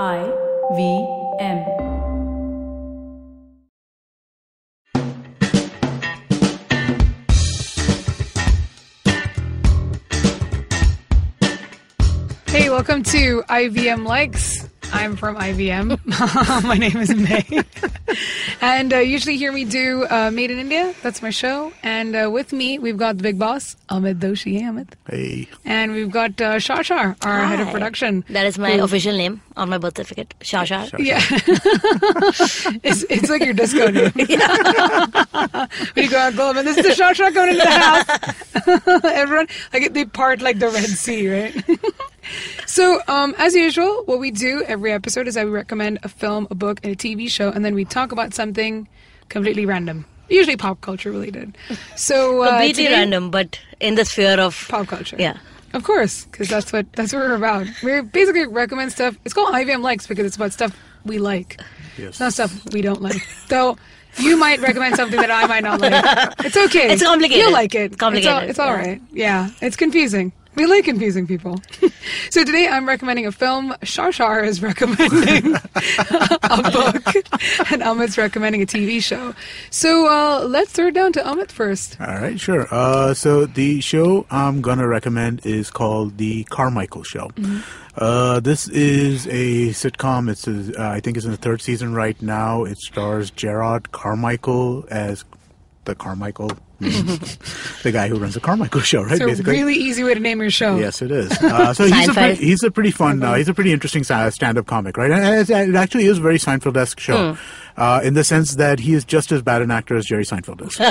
I V M. Hey, welcome to IVM Likes. I'm from IVM. my name is May. and uh, usually hear me do uh, Made in India. That's my show. And uh, with me, we've got the big boss, Amit Doshi Amit. Hey. And we've got uh, Shashar, our head of production. That is my who- official name on my birth certificate, Shasha. Yeah. it's, it's like your disco name. when you go out, Goldman, this is the Shashar going into the house. Everyone, like, they part like the Red Sea, right? So, um, as usual, what we do every episode is that we recommend a film, a book, and a TV show, and then we talk about something completely random, usually pop culture related. So, uh, Completely today- random, but in the sphere of pop culture. Yeah. of course, because that's what that's what we're about. We basically recommend stuff. It's called IVM likes because it's about stuff we like. Yes. Not stuff we don't like. Though you might recommend something that I might not like. It's okay. It's complicated. You like it. Complicated, It's all, it's all yeah. right. Yeah, it's confusing. We like confusing people. so today I'm recommending a film. Shar is recommending a book, and Amit's recommending a TV show. So uh, let's throw it down to Amit first. All right, sure. Uh, so the show I'm gonna recommend is called The Carmichael Show. Uh, this is a sitcom. It's a, uh, I think it's in the third season right now. It stars Jerrod Carmichael as the Carmichael, the guy who runs the Carmichael Show, right? It's a really easy way to name your show. Yes, it is. Uh, so he's a, pretty, he's a pretty fun, uh, he's a pretty interesting stand-up comic, right? And it, it actually is a very Seinfeld-esque show, uh, in the sense that he is just as bad an actor as Jerry Seinfeld is.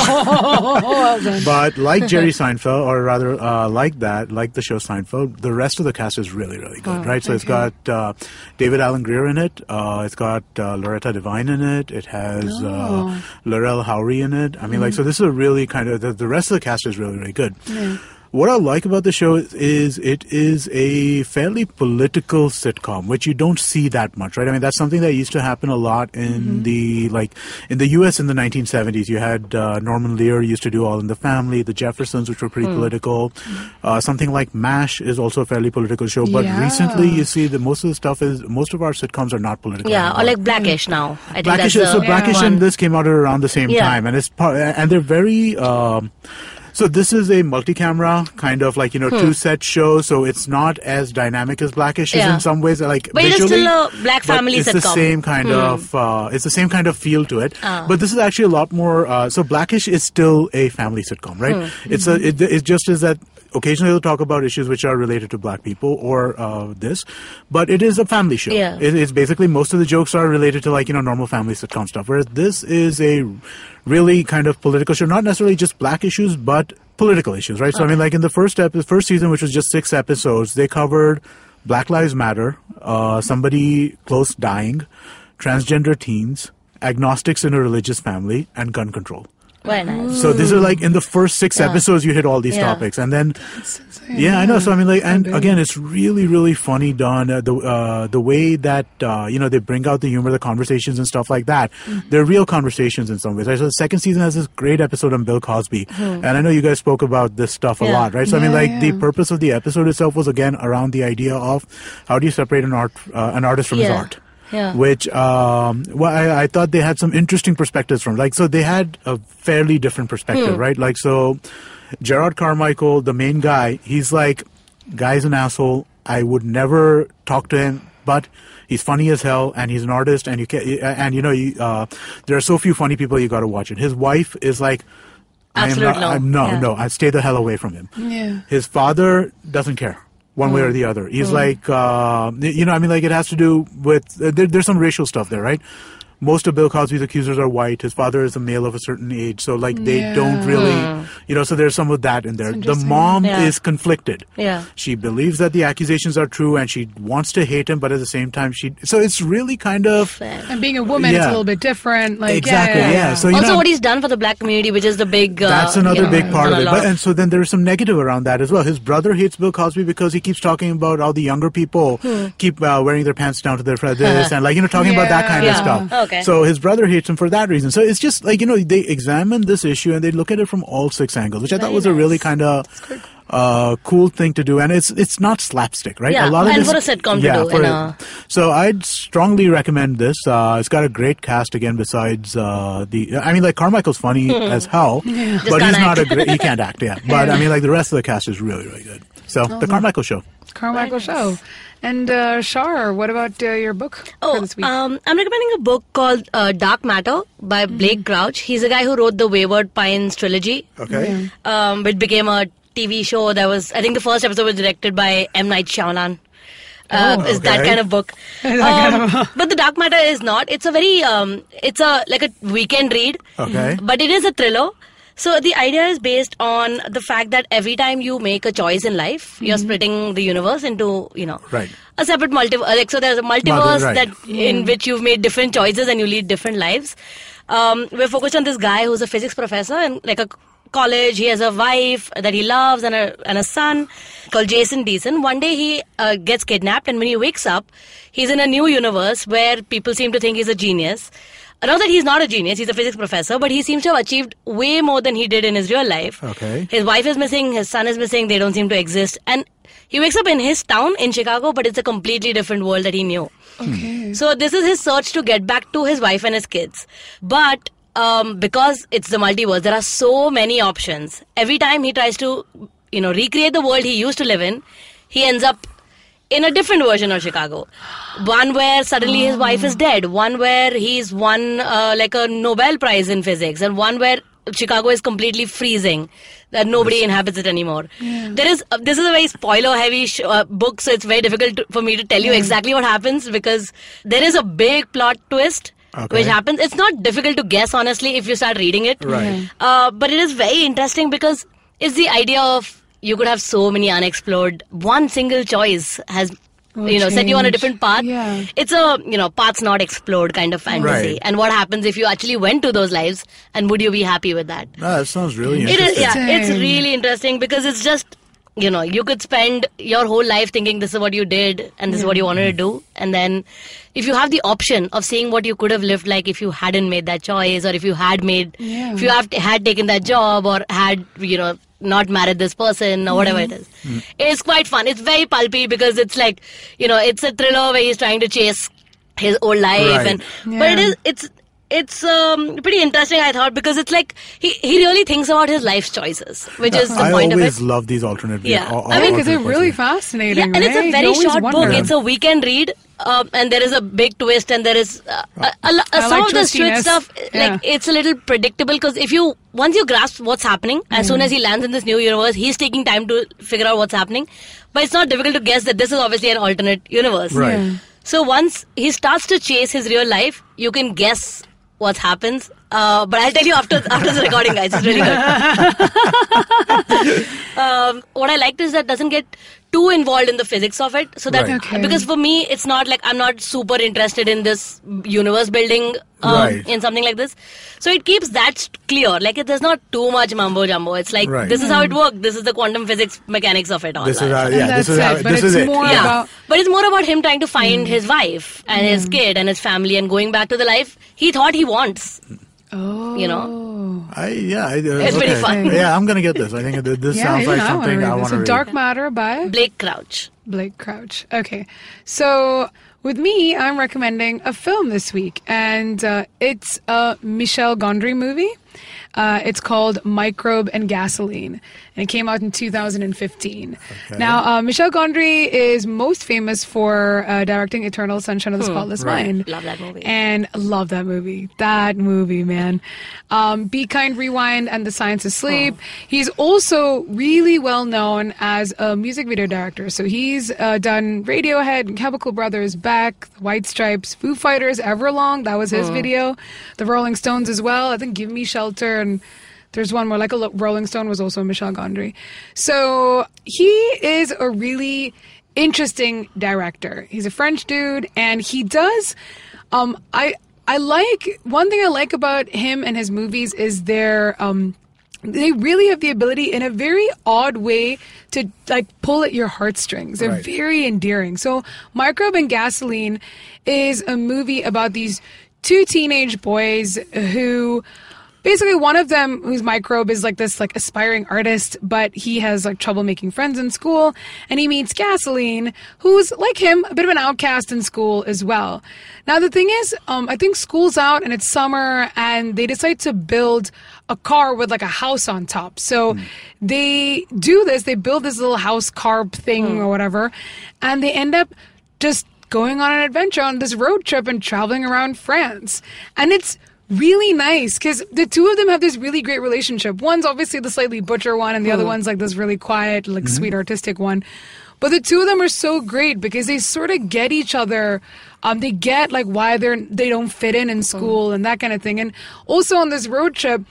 Oh, well done. but like Jerry Seinfeld, or rather, uh, like that, like the show Seinfeld, the rest of the cast is really, really good, right? So it's got uh, David Alan Grier in it. Uh, it's got uh, Loretta Devine in it. It has uh, Lil Rel Howery in it. I mean, like, so this is a really kind of the, the rest of the cast is really, really good. What I like about the show is, is it is a fairly political sitcom, which you don't see that much, right? I mean, that's something that used to happen a lot in the like in the U.S. in the 1970s. You had uh, Norman Lear used to do All in the Family, The Jeffersons, which were pretty political. Uh, something like MASH is also a fairly political show, but Yeah. recently you see that most of the stuff is most of our sitcoms are not political. Yeah, anymore. or like Blackish now. I think Blackish, so Blackish one. and this came out around the same Yeah. time, and it's part, and they're very. Um, so this is a multi-camera kind of like you know two set show, so it's not as dynamic as Blackish is Hmm. In some ways. Like But it is still a black family it's the same kind of uh, it's the same kind of feel to it. But this is actually a lot more. Uh, so Blackish is still a family sitcom, right? It's a it, it just is that occasionally they'll talk about issues which are related to black people or uh, this, but it is a family show. Yeah. It, it's basically most of the jokes are related to like you know normal family sitcom stuff, whereas this is a really kind of political show, not necessarily just black issues, but political issues, right? So I mean, like in the first ep- first season, which was just six episodes, they covered Black Lives Matter, uh, somebody close dying, transgender teens, agnostics in a religious family, and gun control. Very nice. So these are like in the first six episodes you hit all these Yeah. topics, and then yeah, I know. So I mean, like, and again, it's really, really funny done. Uh, the uh, the way that uh, you know they bring out the humor, the conversations and stuff like that. They're real conversations in some ways. Right? So the second season has this great episode on Bill Cosby, and I know you guys spoke about this stuff a lot, right? So I mean, like, yeah. the purpose of the episode itself was again around the idea of how do you separate an art uh, an artist from his art Yeah. which um, well, I, I thought they had some interesting perspectives from. Like, so they had a fairly different perspective, Hmm. right? Like, so Jerrod Carmichael, the main guy, he's like, guy's an asshole. I would never talk to him, but he's funny as hell, and he's an artist, and you can, and you know, you, uh, there are so few funny people you got to watch it. His wife is like. I am Absolute not, no. I'm- no, Yeah. no, I stay the hell away from him. Yeah. His father doesn't care one way or the other. He's like, uh, you know, I mean, like it has to do with uh, there, there's some racial stuff there, right? Most of Bill Cosby's accusers are white. His father is a male of a certain age, so like they don't really, you know. So there's some of that in there. The mom Yeah. is conflicted. Yeah. she believes that the accusations are true, and she wants to hate him, but at the same time, she. So it's really kind of. And being a woman, it's a little bit different. Like Exactly, Yeah. yeah. So you also, know, what he's done for the black community, which is the big. Uh, that's another you know, big part of it. But, and so then there's some negative around that as well. His brother hates Bill Cosby because he keeps talking about how the younger people keep uh, wearing their pants down to their fr- this and like you know talking about that kind Yeah. of stuff. Okay. So his brother hates him for that reason. So it's just like you know they examine this issue and they look at it from all six angles, which I thought Very was a really kind of uh, cool thing to do, and it's it's not slapstick, right? Yeah, and for a sitcom to yeah, do a- a- so I'd strongly recommend this. Uh, it's got a great cast again. Besides uh, the, I mean, like Carmichael's funny as hell, but he's Hmm. can't a great. He can't act, yeah. But I mean, like the rest of the cast is really, really good. So Oh. the Carmichael Show. Carmichael Show. And uh, Shar, what about uh, your book for Oh, this week? um, I'm recommending a book called uh, Dark Matter by Mm-hmm. Blake Crouch. He's a guy who wrote the Wayward Pines trilogy, Okay. um, which became a TV show that was, I think the first episode was directed by M. Night Shyamalan. Uh, is that kind of book. Um, but the Dark Matter is not. It's a very, um, it's a like a weekend read. Okay. But it is a thriller. So the idea is based on the fact that every time you make a choice in life, you're splitting the universe into, you know, Right. a separate multiverse. Like, so there's a multiverse right. that in which you've made different choices and you lead different lives. Um, we're focused on this guy who's a physics professor and like a college. He has a wife that he loves and a and a son called Jason Deason. One day he uh, gets kidnapped and when he wakes up, he's in a new universe where people seem to think he's a genius. Not that he's not a genius, he's a physics professor, but he seems to have achieved way more than he did in his real life. Okay. His wife is missing, his son is missing, they don't seem to exist. And he wakes up in his town in Chicago, but it's a completely different world that he knew. okay. So this is his search to get back to his wife and his kids. But um, because it's the multiverse, there are so many options. Every time he tries to, you know, recreate the world he used to live in, he ends up in a different version of Chicago. One where suddenly his wife is dead. One where he's won uh, like a Nobel Prize in physics, and one where Chicago is completely freezing, that nobody inhabits it anymore. There is uh, this is a very spoiler heavy sh- uh, book, so it's very difficult to, for me to tell you exactly what happens because there is a big plot twist. Okay. Which happens? It's not difficult to guess, honestly, if you start reading it. Right. Uh, but it is very interesting because it's the idea of you could have so many unexplored. One single choice has, Will you know, set you on a different path. Yeah. It's a you know paths not explored kind of fantasy. Right. And what happens if you actually went to those lives, and would you be happy with that? Ah, that sounds really It interesting. is, yeah, it's really interesting because it's just, you know, you could spend your whole life thinking this is what you did and this is what you wanted to do. And then if you have the option of seeing what you could have lived like if you hadn't made that choice or if you had made, Yeah. if you have had taken that job or had, you know, not married this person or whatever it mm-hmm. is. It's quite fun. It's very pulpy because it's like, you know, it's a thriller where he's trying to chase his old life Right. and but it Yeah. is it's it's um, pretty interesting I thought because it's like he, he really thinks about his life choices which is the I point of it always love these alternate. view- Yeah. al- I mean, Because they're really fascinating, yeah and it's a very You always short book wonder. it's a weekend read um, and there is a big twist and there is uh, a, a, lo- I some like of the street twistiness. stuff Yeah. like it's a little predictable because if you once you grasp what's happening as soon as he lands in this new universe he's taking time to figure out what's happening but it's not difficult to guess that this is obviously an alternate universe Right. Yeah. so once he starts to chase his real life, you can guess what happens. Uh, but I'll tell you after after the recording, guys. It's really good. um, what I liked is that doesn't get too involved in the physics of it. So that Right. Okay. because for me, it's not like I'm not super interested in this universe building um, Right. in something like this. So it keeps that st- clear. Like it, there's not too much mumbo jumbo. It's like Right. this is how it mm-hmm. works. This is the quantum physics mechanics of it all. This is That's how, yeah. This is it, but This it's is it. more yeah. about- but it's more about him trying to find mm. his wife and his mm. kid and his family and going back to the life he thought he wants. Oh. You know? I yeah. I, uh, It's okay. pretty fun. Yeah, I'm gonna get this. I think th- this Yeah, sounds even like I wanna something I this. want to read. Dark Matter by Blake Crouch. Blake Crouch. Okay. So with me, I'm recommending a film this week, and uh, it's a Michel Gondry movie. Uh, it's called Microbe and Gasoline, and it came out in 2015. Okay. Now, uh, Michel Gondry is most famous for uh, directing Eternal Sunshine of the Spotless Right. Mind. Love that movie. And love that movie. That movie, man. Um, Be Kind, Rewind, and The Science of Sleep. He's also really well known as a music video director. So he's uh, done Radiohead, Chemical Brothers, Beck, The White Stripes, Foo Fighters, Everlong. That was his video. The Rolling Stones as well. I think Give Me Shelter and there's one more, like a Rolling Stone was also Michel Gondry. So he is a really interesting director. He's a French dude, and he does. Um, I I like one thing I like about him and his movies is their um. They really have the ability in a very odd way to like pull at your heartstrings. They're Right. very endearing. So, Microbe and Gasoline is a movie about these two teenage boys who basically one of them who's microbe is like this like aspiring artist but he has like trouble making friends in school and he meets gasoline who's like him a bit of an outcast in school as well. Now the thing is um, i think school's out and it's summer and they decide to build a car with like a house on top. So they do this they build this little house carb thing or whatever and they end up just going on an adventure on this road trip and traveling around France. And it's really nice because the two of them have this really great relationship. One's obviously the slightly butcher one, and the other mm-hmm. one's like this really quiet, like mm-hmm. sweet artistic one. But the two of them are so great because they sort of get each other. Um, they get like why they're they don't fit in in mm-hmm. school and that kind of thing. And also on this road trip,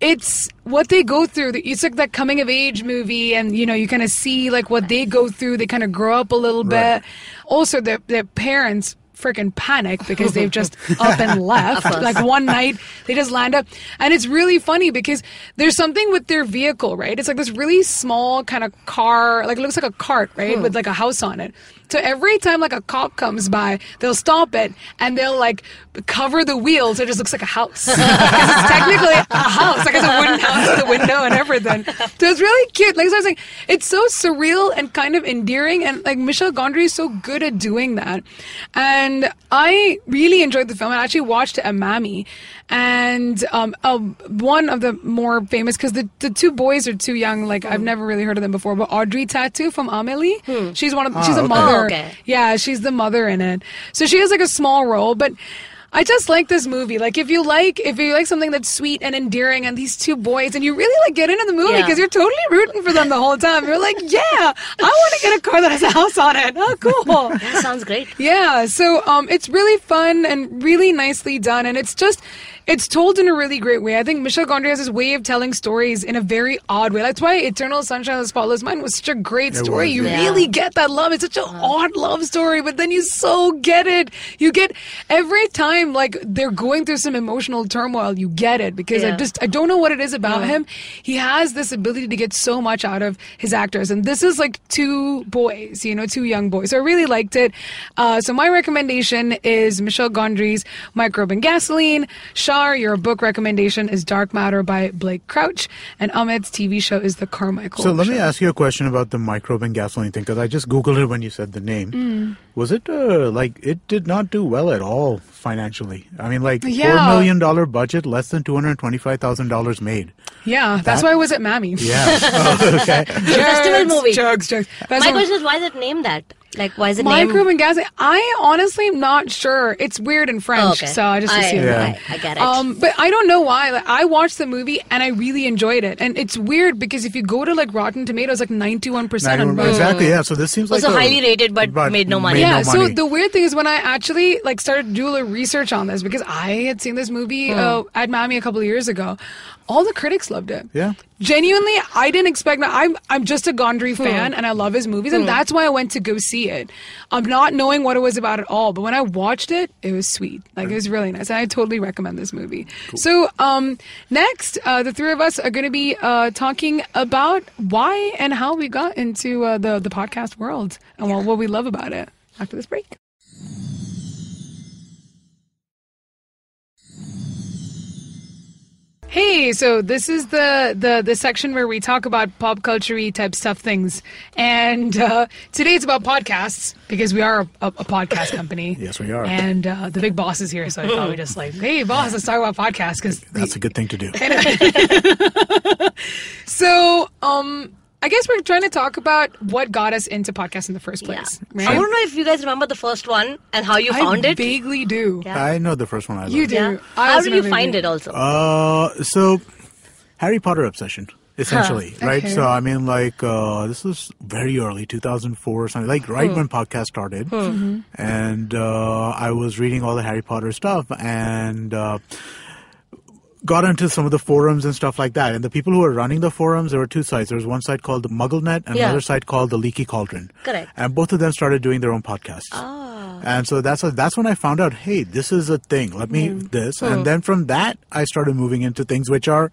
it's what they go through. It's like that coming of age movie, and you know, you kind of see like what they go through. They kind of grow up a little Right. bit. Also, their their parents freaking panic because they've just up and left. like one night, they just land up, and it's really funny because there's something with their vehicle, right? It's like this really small kind of car, like it looks like a cart, right, with hmm. like a house on it. So every time like a cop comes by, they'll stop it and they'll like cover the wheels. So it just looks like a house. 'Cause it's technically a house. Like it's a wooden house with a window and everything. So it's really cute. Like so I was like, it's so surreal and kind of endearing. And like Michel Gondry is so good at doing that. And I really enjoyed the film. I actually watched it at MAMI. And um, uh, one of the more famous, because the, the two boys are too young. Like I've never really heard of them before. But Audrey Tautou from Amelie, she's one of she's a okay. mother. Oh, okay. Yeah, she's the mother in it. So she has like a small role, but I just like this movie. Like if you like if you like something that's sweet and endearing and these two boys and you really like get into the movie Yeah. because you're totally rooting for them the whole time. You're like, yeah, I want to get a car that has a house on it. Oh, cool. That sounds great. Yeah, so um, it's really fun and really nicely done, and it's just it's told in a really great way. I think Michel Gondry has this way of telling stories in a very odd way. That's why Eternal Sunshine of the Spotless Mind was such a great It story. was, you yeah. really get that love. It's such an odd love story, but then you so get it. You get every time like they're going through some emotional turmoil, you get it because I just I don't know what it is about him. He has this ability to get so much out of his actors, and this is like two boys, you know, two young boys. So I really liked it. Uh, so my recommendation is Michel Gondry's Microbe and Gasoline. Shar, your book recommendation is Dark Matter by Blake Crouch, and Amit's TV show is The Carmichael. So let me ask you a question about the microbe and gasoline thing because I just googled it when you said the name. Mm. Was it uh, like it did not do well at all financially? I mean, like Yeah. four million dollar budget, less than two hundred twenty five thousand dollars made. Yeah, that's why I was at MAMI. Yeah. oh, okay. Festival movie. Jokes, jokes. That's My what- question is, why is it named that? Like, why is it Microbe named? and gasoline. I honestly am not sure. It's weird in French, Oh, okay. so I just I, assumed. Yeah. I, I get it. Um, but I don't know why. Like, I watched the movie and I really enjoyed it. And it's weird because if you go to like Rotten Tomatoes, like ninety-one percent 91 Rotten exactly. Yeah. So this seems like Also a- highly rated, but made no money. yeah, no so the weird thing is when I actually like started to do a little research on this because I had seen this movie uh, at MAMI a couple of years ago. All the critics loved it. Yeah. Genuinely, I didn't expect that. I'm I'm just a Gondry fan and I love his movies and that's why I went to go see it. I'm not knowing what it was about at all, but when I watched it, it was sweet. Like it was really nice, and I totally recommend this movie. So um, next, uh, the three of us are going to be uh, talking about why and how we got into uh, the the podcast world and what, what we love about it after this break. Hey, so this is the, the the section where we talk about pop culture type stuff things, and uh, today it's about podcasts because we are a, a, a podcast company. Yes, we are. And uh, the big boss is here, so I thought we just like, hey, boss, let's talk about podcasts because That's a good thing to do. so um. I guess we're trying to talk about what got us into podcasts in the first Yeah. place. I don't know if you guys remember the first one and how you I found it. vaguely do. Yeah. I know the first one. I You do. Yeah. I How did you find vaguely. it also? Uh, so Harry Potter obsession, essentially, right? Okay. So I mean, like uh, this was very early, 2004 or something, like right when podcast started, and uh, I was reading all the Harry Potter stuff and. Uh, got into some of the forums and stuff like that. And the people who were running the forums, there were two sites. There was one site called the MuggleNet and Yeah. another site called the Leaky Cauldron. Correct. And both of them started doing their own podcasts. Ah. And so that's that's when I found out, hey, this is a thing. Let me mm. this, hmm. and then from that I started moving into things which are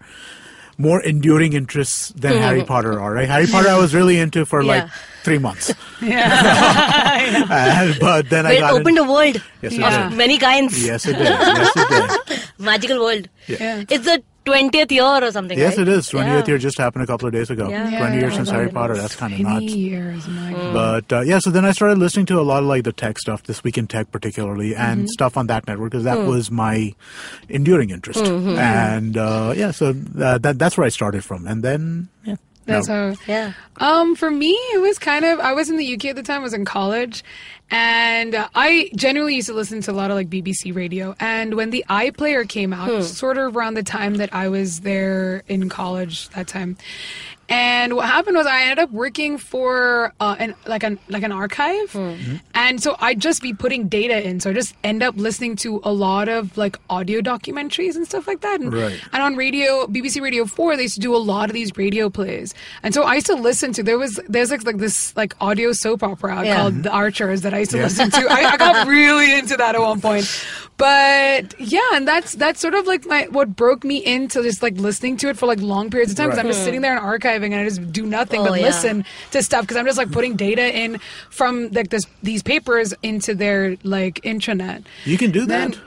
more enduring interests than Harry hmm. Potter are. Right? Harry Potter I was really into for like three months, Yeah. And- but then I But it opened in- a world Yes, it Yeah. did. of many kinds. Yes, it did. Yes, it did. Magical world. Yeah. It's the 20th year or something. Yes, right? it is. 20th Yeah. year just happened a couple of days ago. Yeah. 20 years since. Harry Potter. That's kind of Many nuts. years, my God. But uh, yeah, so then I started listening to a lot of like the tech stuff, this week in tech particularly, and Mm-hmm. stuff on that network because that Hmm. was my enduring interest. Mm-hmm. And uh, yeah, so uh, that that's where I started from, and then yeah, That's no. how. Yeah. Um, for me, it was kind of. I was in the UK at the time. I was in college, and uh, I generally used to listen to a lot of like BBC radio. And when the iPlayer came out, sort of around the time that I was there in college that time. And what happened was I ended up working for uh, an like an like an archive, hmm. mm-hmm. and so I'd just be putting data in. So I just end up listening to a lot of like audio documentaries and stuff like that. And, Right. and on radio, BBC Radio Four, they used to do a lot of these radio plays, and so I used to listen to. There was there's like like this like audio soap opera Yeah. called The mm-hmm. Archers that I used to Yeah. listen to. I, I got really into that at one point, but yeah, and that's that's sort of like my what broke me into just like listening to it for like long periods of time because Right. I'm just sitting there and archiving and I just do nothing Oh, but yeah. listen to stuff because I'm just like putting data in from like this these papers into their like intranet. you can do Then- that.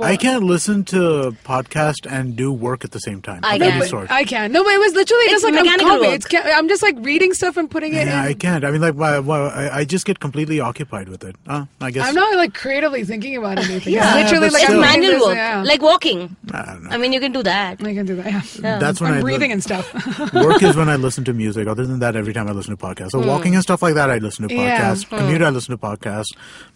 I can't listen to podcast and do work at the same time. I can. any sort. I can. No, but it was literally It's just like I'm mechanical copy. It's ca- I'm just like reading stuff and putting it yeah, in. I can't. I mean, like, why, why, I, I just get completely occupied with it. Uh, I guess. I'm not like creatively thinking about anything. Yeah, it's literally but like It's. I'm reading manual this, work, yeah. like walking. I don't know. I mean, you can do that. I can do that. Yeah. That's when I'm I breathing li- and stuff. work is when I listen to music. Other than that, every time I listen to podcasts. So walking and stuff like that, I listen to Yeah. podcasts. Commute, I listen to podcasts.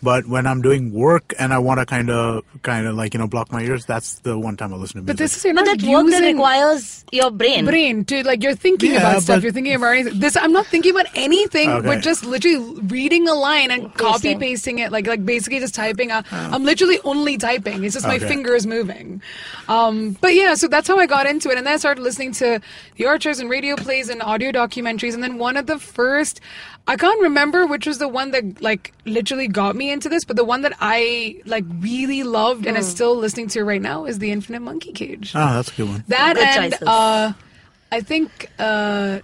But when I'm doing work and I want to kind of, kind of like you know, block my ears, that's the one time I listen to music. but this is you're But not that work that using requires your brain. brain to like you're thinking Yeah, about stuff. You're thinking about anything. This I'm not thinking about anything, Okay. but just literally reading a line and copy Pasting. pasting it. Like like basically just typing. i I'm literally only typing. It's just my Okay. fingers moving. Um, but yeah, so that's how I got into it, and then I started listening to the Archers and radio plays and audio documentaries, and then one of the first. I can't remember which was the one that like literally got me into this, but the one that I like really loved and is still listening to right now is the Infinite Monkey Cage. oh, that's a good one. That Good and uh, I think uh,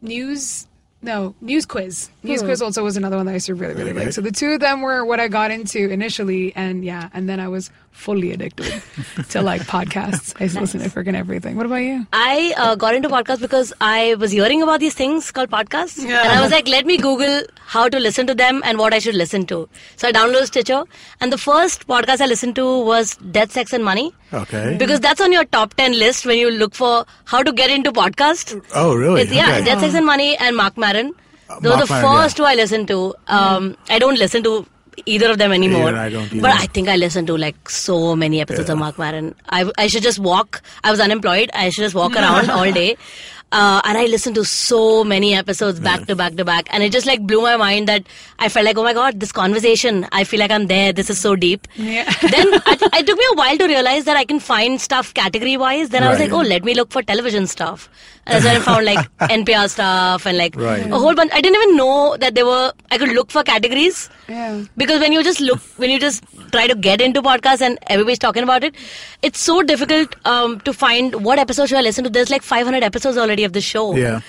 news. No, news quiz. News quiz also was another one that I used to really, really Okay. like. So the two of them were what I got into initially, and yeah, and then I was fully addicted to like podcasts. I used to listen to freaking everything. What about you? I uh, got into podcasts because I was hearing about these things called podcasts, Yeah. and I was like, let me Google how to listen to them and what I should listen to. So I downloaded Stitcher, and the first podcast I listened to was Death, Sex, and Money. Okay. Because that's on your top 10 list when you look for how to get into podcast. Oh, really? It's, yeah, Okay. Death, Sex, and Money and Mark Maron. Those are the Maron, first yeah. two I listened to. Um, I don't listen to either of them anymore. Either I don't but. I think I listened to like so many episodes of Mark Maron. I, I should just walk. I was unemployed. I should just walk around all day. Uh, and I listened to so many episodes back to back to back. And it just like blew my mind that I felt like, oh my God, this conversation, I feel like I'm there. This is so deep. Yeah. then it, it took me a while to realize that I can find stuff category wise. Then I was like, oh, let me look for television stuff. And that's when I found like NPR stuff and like Right. a whole bunch. I didn't even know that there were, I could look for categories. Yeah. Because when you just look, when you just try to get into podcasts and everybody's talking about it, it's so difficult um, to find what episode should I listen to. There's like 500 episodes already of the show. Yeah.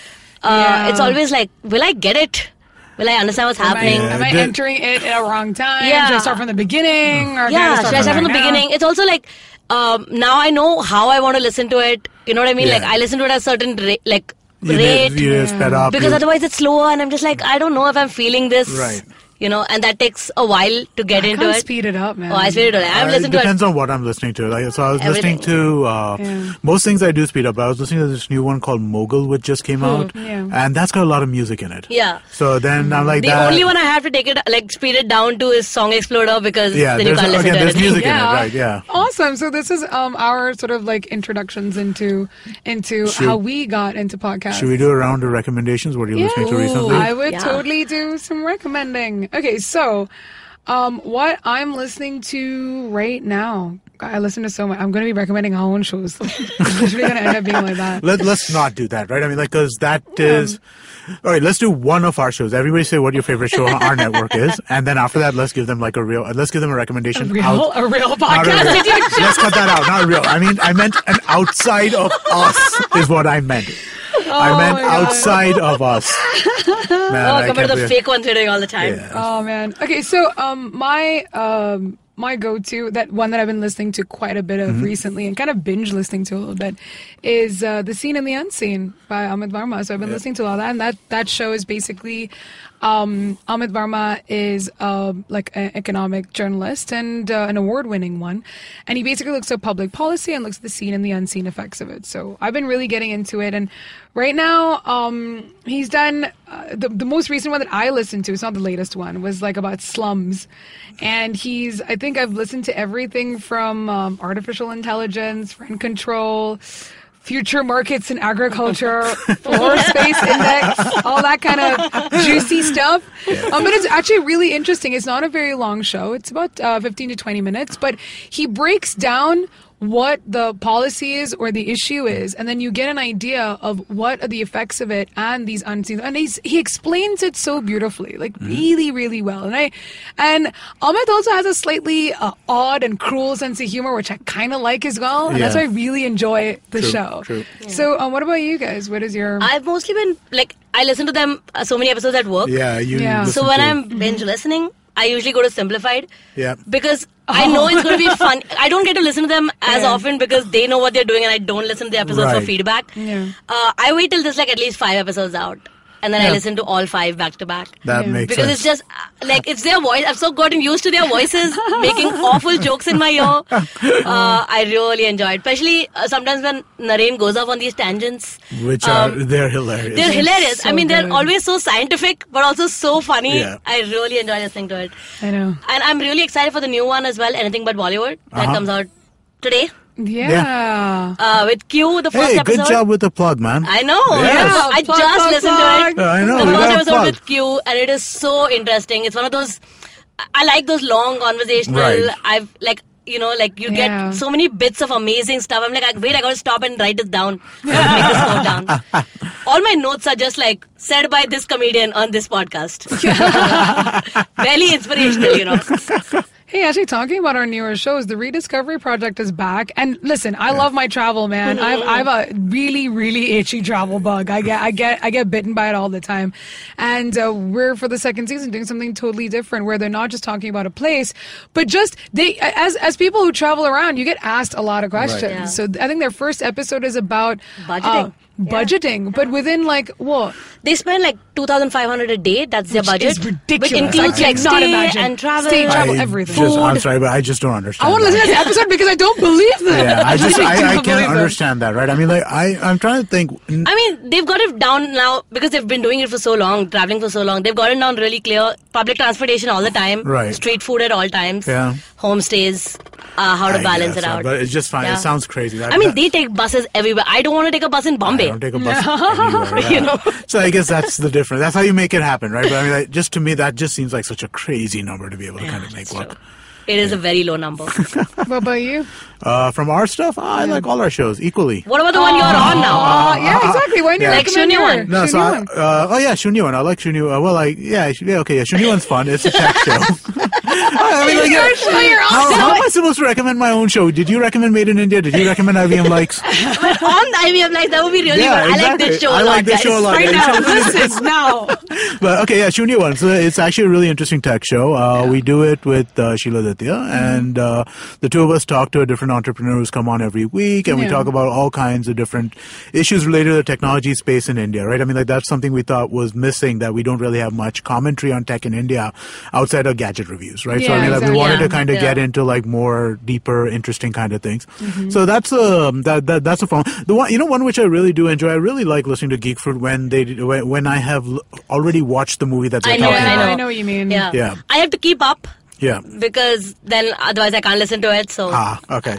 Uh, Yeah. It's always like, will I get it? Will I understand what's Am I, happening? am I Yeah. entering it at a wrong time? Yeah. Should I start from the beginning? Or can I yeah, just should I start from the now? beginning? It's also like um, now I know how I want to listen to it. You know what I mean? Yeah. Like I listen to it at a certain ra- like You rate did, you just sped up. because you- otherwise it's slower, and I'm just like I don't know if I'm feeling this. Right. You know, and that takes a while to get I into can't it. speed it up, man. Oh, I speed it up. I've Uh, listened it to it. depends on what I'm listening to. Like, so I was Everything. listening to uh, Yeah. most things I do speed up. But I was listening to this new one called Mogul, which just came out, Yeah. and that's got a lot of music in it. Yeah. So then I'm like The that. only one I have to take it like speed it down to is Song Exploder because Yeah, then you there's, can't listen again, to there's anything. music in it, Yeah. right? Yeah. Awesome. So this is um our sort of like introductions into into Should- how we got into podcasts. Should we do a round of recommendations? What are you Yeah. listening to Ooh. recently? I would Yeah. totally do some recommending. Okay, so um what I'm listening to right now. I listen to so much. I'm going to be recommending our own shows. it's literally going to end up being like that. Let, let's not do that, right? I mean, like, because that is. All right, let's do one of our shows. Everybody say what your favorite show on our network is, and then after that, let's give them like a real. Let's give them a recommendation. A real, out- a real not a podcast. real- let's cut that out. Not real. I mean, I meant an outside of us is what I meant. I Oh meant outside of us. Man, oh, I compared to the believe- fake ones we're doing all the time. Yeah. Oh man. Okay, so um my um my go-to that one that I've been listening to quite a bit of Mm-hmm. recently and kind of binge listening to a little bit is uh, the seen and the unseen by Amit Varma. So I've been listening to all that, and that that show is basically um, Amit Varma is uh, like an economic journalist and uh, an award-winning one, and he basically looks at public policy and looks at the seen and the unseen effects of it. So I've been really getting into it, and right now um, he's done uh, the the most recent one that I listened to. It's not the latest one. Was like about slums, and he's I think I've listened to everything from um, artificial intelligence, rent control. Future markets in agriculture, floor space index, all that kind of juicy stuff. Um, but it's actually really interesting. It's not a very long show. It's about uh, 15 to 20 minutes, but he breaks down what the policy is or the issue is, and then you get an idea of what are the effects of it and these unseen. And he's, he explains it so beautifully, like really, really well. And I, and Amit also has a slightly uh, odd and cruel sense of humor, which I kind of like as well. And that's why I really enjoy the True, show. true. So, um, what about you guys? What is your? I've mostly been like I listen to them uh, so many episodes at work. Yeah, you. Yeah. So when to- I'm binge listening, I usually go to simplified. Yeah. Because I know it's going to be fun. I don't get to listen to them as Yeah. often because they know what they're doing, and I don't listen to the episodes for feedback. Yeah. Uh, I wait till there's like at least five episodes out, and then I listen to all five back to back. that Yeah. makes Because sense. it's just uh, like it's their voice. I've so gotten used to their voices making awful jokes in my ear. Uh, I really enjoy it, especially uh, sometimes when Naren goes off on these tangents. which um, are they're hilarious. They're hilarious. I mean, they're good. always so scientific, but also so funny. Yeah. I really enjoy listening to it. I know. And I'm really excited for the new one as well, Anything But Bollywood, that Uh-huh. comes out today Yeah. uh, with Q, the first hey, episode. good job with the plug, man. I know. Yes. Yeah. I Plug, just plug, listened plug. to it. I know, The we first got episode plug. with Q, and it is so interesting. It's one of those. I- I like those long conversational. Right. I've like. You know, like you Yeah. get so many bits of amazing stuff. I'm like, I- wait, I gotta stop and write this down. Make this note down. All my notes are just like said by this comedian on this podcast. Very inspirational, you know. Hey, actually, talking about our newer shows, the Rediscovery Project is back. And listen, I love my travel, man. I've I've a really really itchy travel bug. I get I get I get bitten by it all the time. And uh, we're for the second season doing something totally different, where they're not just talking about a place, but just they as as people who travel around, you get asked a lot of questions. Yeah. So I think their first episode is about Budgeting. uh, budgeting, but within like what They spend like two thousand five hundred a day. That's their Which budget. is ridiculous. Which includes like stay imagine. and travel. Stay, travel, I everything. Just, I'm sorry, but I just don't understand. I want to listen to this episode because I don't believe that. Yeah, I just really I, I can't that. understand that, right? I mean, like I I'm trying to think. i mean, they've got it down now because they've been doing it for so long, traveling for so long. They've got it down really clear. Public transportation all the time. Right. Street food at all times. Yeah. Homestays. Uh, how to I balance guess, it uh, out. But it's just fine. Yeah. It sounds crazy. That, I mean, that- they take buses everywhere. I don't want to take a bus in I Bombay. don't take a bus anywhere. Yeah. You know? So I guess that's the difference. That's how you make it happen, right? But I mean, like, just to me, that just seems like such a crazy number to be able to kind of make work. true. It is a very low number. What about you? Uh, from our stuff, I like all our shows equally. what about the one you're on now? Uh, yeah, exactly. Why do you Yeah. Like recommend Shunya your- one. No, so I, Shunya one? uh, oh yeah, Shunya one. I like Shunya. Uh, well, like yeah, sh- yeah, okay, yeah. Shunya one's fun. It's a tech show. I mean, like, yeah, Your show, your own how, how am I supposed to recommend my own show? Did you recommend Made in India? Did you recommend IVM Likes? on the IVF Live, that would be really Yeah, good. I like this show a I lot, like this guys. show a lot. Right now, should listen now. but okay, yeah, Shunya one. So it's actually a really interesting tech show. Uh, We do it with uh, Sheila Ditya, and uh, the two of us talk to a different entrepreneur who's come on every week, and we talk about all kinds of different issues related to the technology space in India, right? I mean, like that's something we thought was missing that we don't really have much commentary on tech in India outside of gadget reviews, right? so I Yeah, mean, like, we exactly. wanted to kind of get into like more deeper, interesting kind of things. So that's um that, that that's a fun. The one you know one which I really do enjoy. I really like listening to Geek Fruit when they when, when I have l- already watched the movie that they're I know, talking I about. know. I know what you mean. Yeah. Yeah. I have to keep up Yeah. because then otherwise I can't listen to it. So, Ah, okay.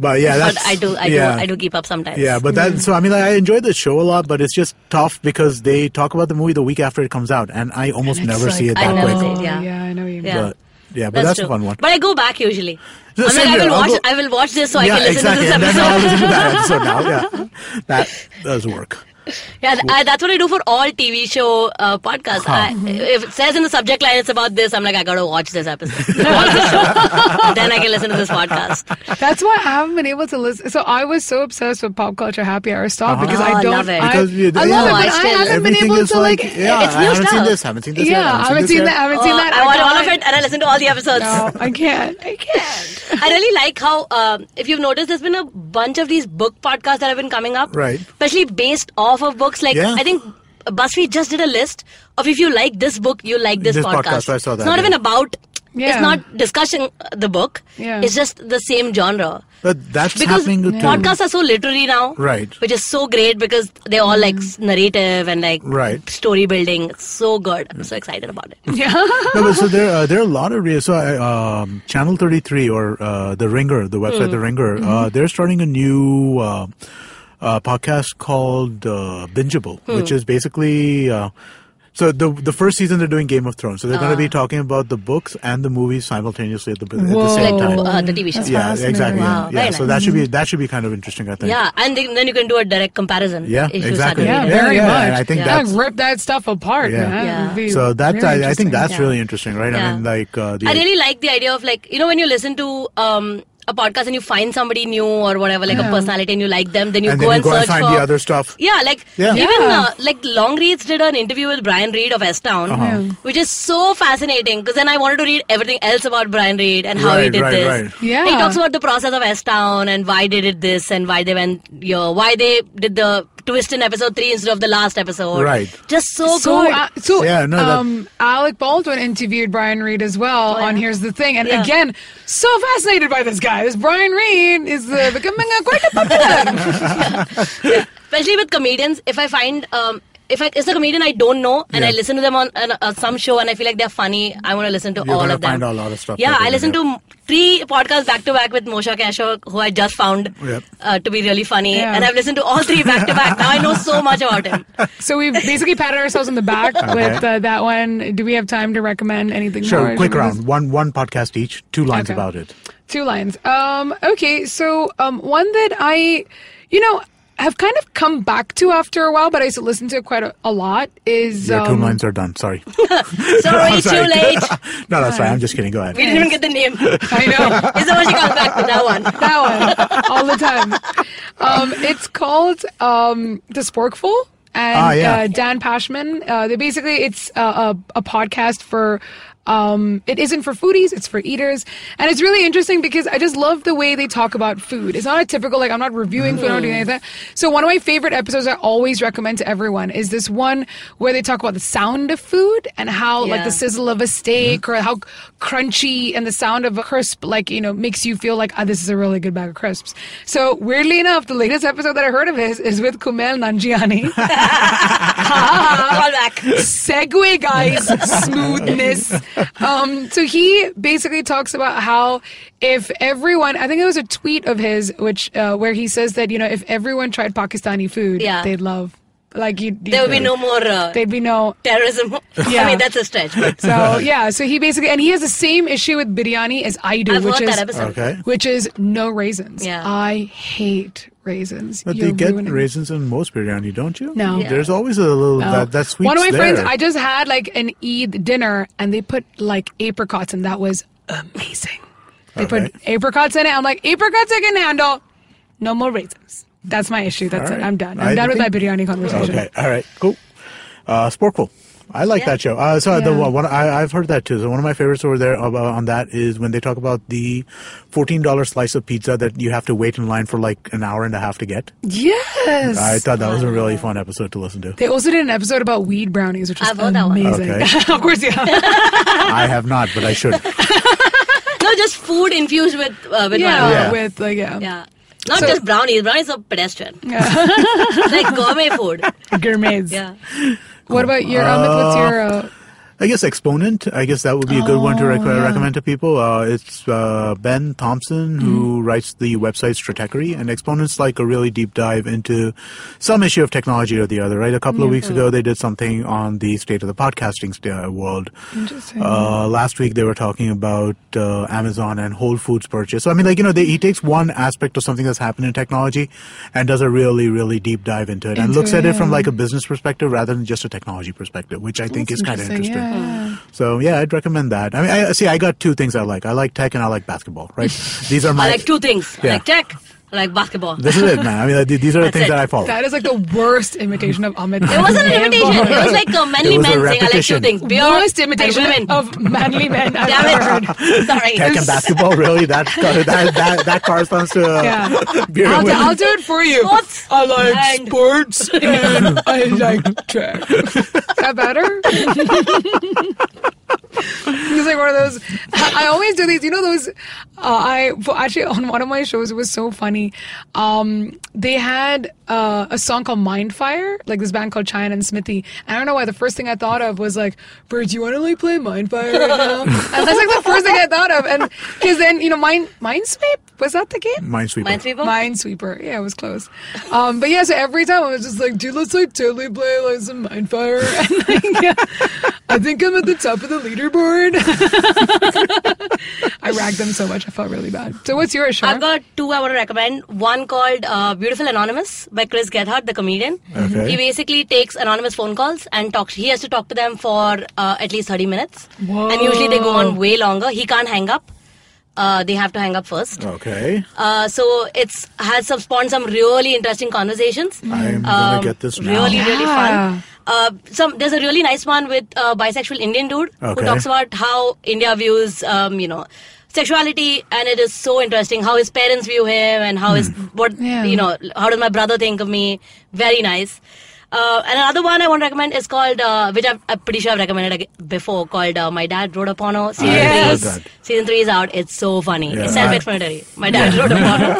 But yeah, that's but I do, I yeah. do, I do keep up sometimes. Yeah, but that mm. so I mean like, I enjoy the show a lot, but it's just tough because they talk about the movie the week after it comes out, and I almost And never like, see it I that never quick. see it, Oh, yeah. yeah, I know you mean. Yeah. But yeah, but that's, a fun one. But I go back usually. Yeah, I'm like, I here. will I'll watch. go- I will watch this so I can listen exactly. to and this then I'll episode. listen to that episode now. Yeah, that does work. Yeah, th- I, that's what I do for all TV show uh, podcasts. I, if it says in the subject line it's about this, I'm like, I gotta watch this episode. watch this show. then I can listen to this podcast. That's why I haven't been able to listen. So I was so obsessed with pop culture happy hour stuff because Oh, I I don't. love it. I, Because you- I love yeah. it, Oh, I but I haven't been able to like. yeah, it's I haven't seen stuff. this, haven't seen this yeah, yet. I haven't seen this that. I haven't seen Oh, that. I want all of it and I listen to all the episodes. No, I can't. I can't. I really like how, um, if you've noticed, there's been a bunch of these book podcasts that have been coming up. Right. Especially based off of books. Like, Yeah. I think BuzzFeed just did a list of if you like this book, you like this, This podcast, I saw that, It's not yeah. even about, Yeah. it's not discussing the book. Yeah. It's just the same genre. But that's Because happening too. podcasts are so literary now. Right. Which is so great because they're all like narrative and like Right. story building. It's so good. I'm so excited about it. Yeah. no, but so there, uh, there are a lot of re- so uh, um, Channel 33 or uh, the Ringer, the website The Ringer, uh, they're starting a new uh, uh, podcast called uh, Bingeable, which is basically. Uh, so the the first season they're doing Game of Thrones, so they're going to be talking about the books and the movies simultaneously at the, at the Whoa. same Like time. uh, the TV show. That's yeah, exactly. Wow, yeah, very so nice. that should be that should be kind of interesting, I think. Yeah, and then then you can do a direct comparison. Yeah, exactly. start Yeah, very yeah, much. I think Yeah. that's Like, rip that stuff apart, Yeah. man. Yeah. So that I, I think that's Yeah. really interesting, right? I mean, like uh, the I really like the idea of like you know when you listen to um, a podcast and you find somebody new or whatever like a personality and you like them, then you and go then you and go and search find for the other stuff. Yeah, like Yeah. even Yeah. uh, like Longreads did an interview with Brian Reed of S Town, Uh-huh. Yeah. which is so fascinating because then I wanted to read everything else about Brian Reed and how he did right, this. right. Yeah. he talks about the process of S Town and why they did this and why they went, you know, why they did the twist in episode three instead of the last episode. Right. Just so, so, good. uh, so Yeah, no, that- um, Alec Baldwin interviewed Brian Reed as well Oh, yeah. on Here's the Thing, and Yeah. again, so fascinated by this guy. This Brian Reed is uh, becoming uh, quite a popular. especially with comedians if i find um if I, it's a comedian I don't know and I listen to them on uh, uh, some show and I feel like they're funny, I want to listen to You're all gonna of them. find a lot of stuff Yeah, I way, listened to three podcasts back to back with Moshe Kasher, who I just found Yep. uh, to be really funny, Yeah. and I've listened to all three back to back. Now I know so much about him. so we've basically patted ourselves on the back with uh, that one. Do we have time to recommend anything more? Sure, quick round. One one podcast each, two lines Okay. about it. Two lines. Um, okay, so um, one that I, you know, have kind of come back to after a while, but I used to listen to it quite a, a lot. Is Your two um, lines are done. Sorry. Sorry, I'm sorry. too late. no, that's fine. I'm just kidding. Go ahead. We didn't even get the name. I know. It's the one she comes back to that one. that one all the time. Um, it's called um, The Sporkful. And Ah, yeah. uh, Dan Pashman. Uh, they basically, it's uh, a, a podcast for. Um, it isn't for foodies; it's for eaters, and it's really interesting because I just love the way they talk about food. It's not a typical like I'm not reviewing food, I'm not doing anything. So one of my favorite episodes I always recommend to everyone is this one where they talk about the sound of food and how like the sizzle of a steak or how crunchy and the sound of a crisp like you know makes you feel like ah, this is a really good bag of crisps. So weirdly enough, the latest episode that I heard of his is with Kumail Nanjiani. Call back. Segue, guys, smoothness. Um, so he basically talks about how if everyone, I think it was a tweet of his, which uh, where he says that you know if everyone tried Pakistani food, Yeah. they'd love like you. There will be no more uh, There'd be no terrorism. Yeah. I mean, that's a stretch. But So yeah, so he basically and he has the same issue with biryani as I do, I've which heard is that episode. Okay. which is no raisins. Yeah. I hate raisins. But You're you get ruining- raisins in most biryani, don't you? No. Yeah. There's always a little No. that that sweet. One of my there. friends, I just had like an Eid dinner and they put like apricots and that was amazing. They put Okay. apricots in it. I'm like, apricots I can handle. No more raisins. That's my issue. That's All it. right. I'm done. I'm I done with my think- biryani conversation. Okay. All right. Cool. Uh, Sporkful. I like Yeah. that show. Uh, so the Yeah. one I, I've heard that too. So one of my favorites over there about, on that is when they talk about the fourteen dollar slice of pizza that you have to wait in line for like an hour and a half to get. Yes. I thought that was a really fun episode to listen to. they also did an episode about weed brownies, which was I've that one. amazing. Okay. of course, yeah. I have not, but I should. no, just food infused with uh, with yeah. Yeah. with like yeah, Yeah. Not So- just brownies. Brownies are pedestrian. like gourmet food. gourmets. Yeah. What about your Amit? What's your uh, I guess Exponent. I guess that would be a good one to rec- Oh, yeah. recommend to people. Uh, it's uh, Ben Thompson Mm-hmm. who writes the website Stratechery, and Exponent's like a really deep dive into some issue of technology or the other. Right? A couple of weeks ago, they did something on the state of the podcasting st- uh, world. Interesting. Uh, last week, they were talking about uh, Amazon and Whole Foods purchase. So I mean, like you know, they, he takes one aspect of something that's happened in technology and does a really, really deep dive into it, and looks it, at it from like a business perspective rather than just a technology perspective, which I think That's is kind of interesting. Yeah. So yeah, I'd recommend that. I mean, I, see, I got two things I like. I like tech and I like basketball. Right? These are my. I like two things. Yeah. I like tech. I like basketball. This is it, man. I mean, th- these are the That's things it. that I follow. That is like the worst imitation of Amit. It wasn't an imitation. It was like a manly It was a man saying I like two repetition. things. Beer worst imitation women. of manly men I've Damn ever it. heard. Sorry. Tech and basketball, really? That that that, that corresponds to uh, Yeah. beer I'll, and do. I'll do it for you. Sports I like and- sports and I like track. Is that better? It's like one of those. I I always do these. You know those. Uh, I actually on one of my shows it was so funny. Um, they had uh, a song called Mindfire, like this band called China and Smithy. And I don't know why the first thing I thought of was like, "Bert, do you want to like play Mindfire right now?" and that's like the first thing I thought of. And because then you know, Mind Mindsweep was that the game? Minesweeper. Minesweeper? Minesweeper. Yeah, it was close. Um, but yeah, so every time I was just like, dude, let's like totally play like some Mindfire. And like, yeah, I think I'm at the top of the leaderboard. I ragged them so much, I felt really bad. So what's yours, Shar? I've got two I want to recommend. One called uh, Beautiful Anonymous by Chris Gethard, the comedian. Okay. He basically takes anonymous phone calls and talks. He has to talk to them for uh, at least 30 minutes. And usually they go on way longer. He can't hang up. Uh, they have to hang up first. Okay. Uh, so it's has some spawned some really interesting conversations. I'm gonna Um, get this now. Really, really fun. Uh, some there's a really nice one with a bisexual Indian dude Okay. who talks about how India views, um, you know, sexuality, and it is so interesting how his parents view him and how his what Yeah. you know how does my brother think of me. Very nice. Uh, and another one I want to recommend is called, uh, which I've, I'm pretty sure I've recommended before, called uh, My Dad Wrote a Porno. Season Yes. three, heard that. season three is out. It's so funny. Yeah. It's self-explanatory. My dad wrote a porno.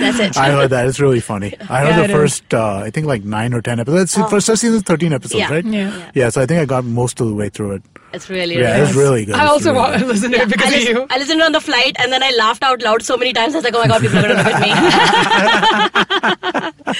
That's it. I heard that. It's really funny. I heard Yeah, the it is. first, uh, I think like nine or ten episodes. It's First season, 13 episodes, Yeah. right? Yeah. Yeah, so I think I got most of the way through it. It's really, Yeah, really it's really good. I It's also really want good. to listen to it because I, of you. I listened on the flight and then I laughed out loud so many times. I was like, oh my god, people are going to look at me.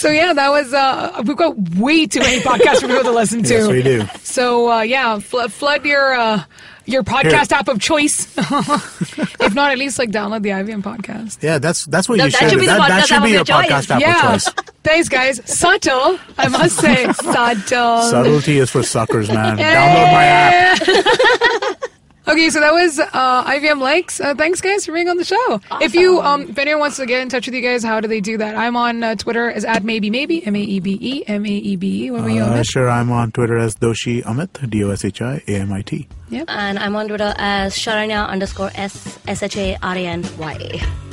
So yeah, that was. Uh, we've got way too many podcasts for people to listen to. Yes, we do. So uh, yeah, fl- flood your uh, your podcast app of choice. if not, at least like download the IVM podcast. Yeah, that's that's what No, you that should. should be that, that podcast should app be your your choice. podcast app yeah. of choice. Thanks, guys. Subtle, I must say. Subtle. Subtlety is for suckers, man. Download my app. Okay, so that was uh, IVM likes. Uh, thanks, guys, for being on the show. If you, um, if anyone wants to get in touch with you guys, how do they do that? I'm on uh, Twitter as at maybe maybe m a e b e m a e b e. What were you on? Uh, sure, I'm on Twitter as Doshi Amit, D O S H I A M I T. Yep. and I'm on Twitter as Sharanya underscore S S H A R A N Y.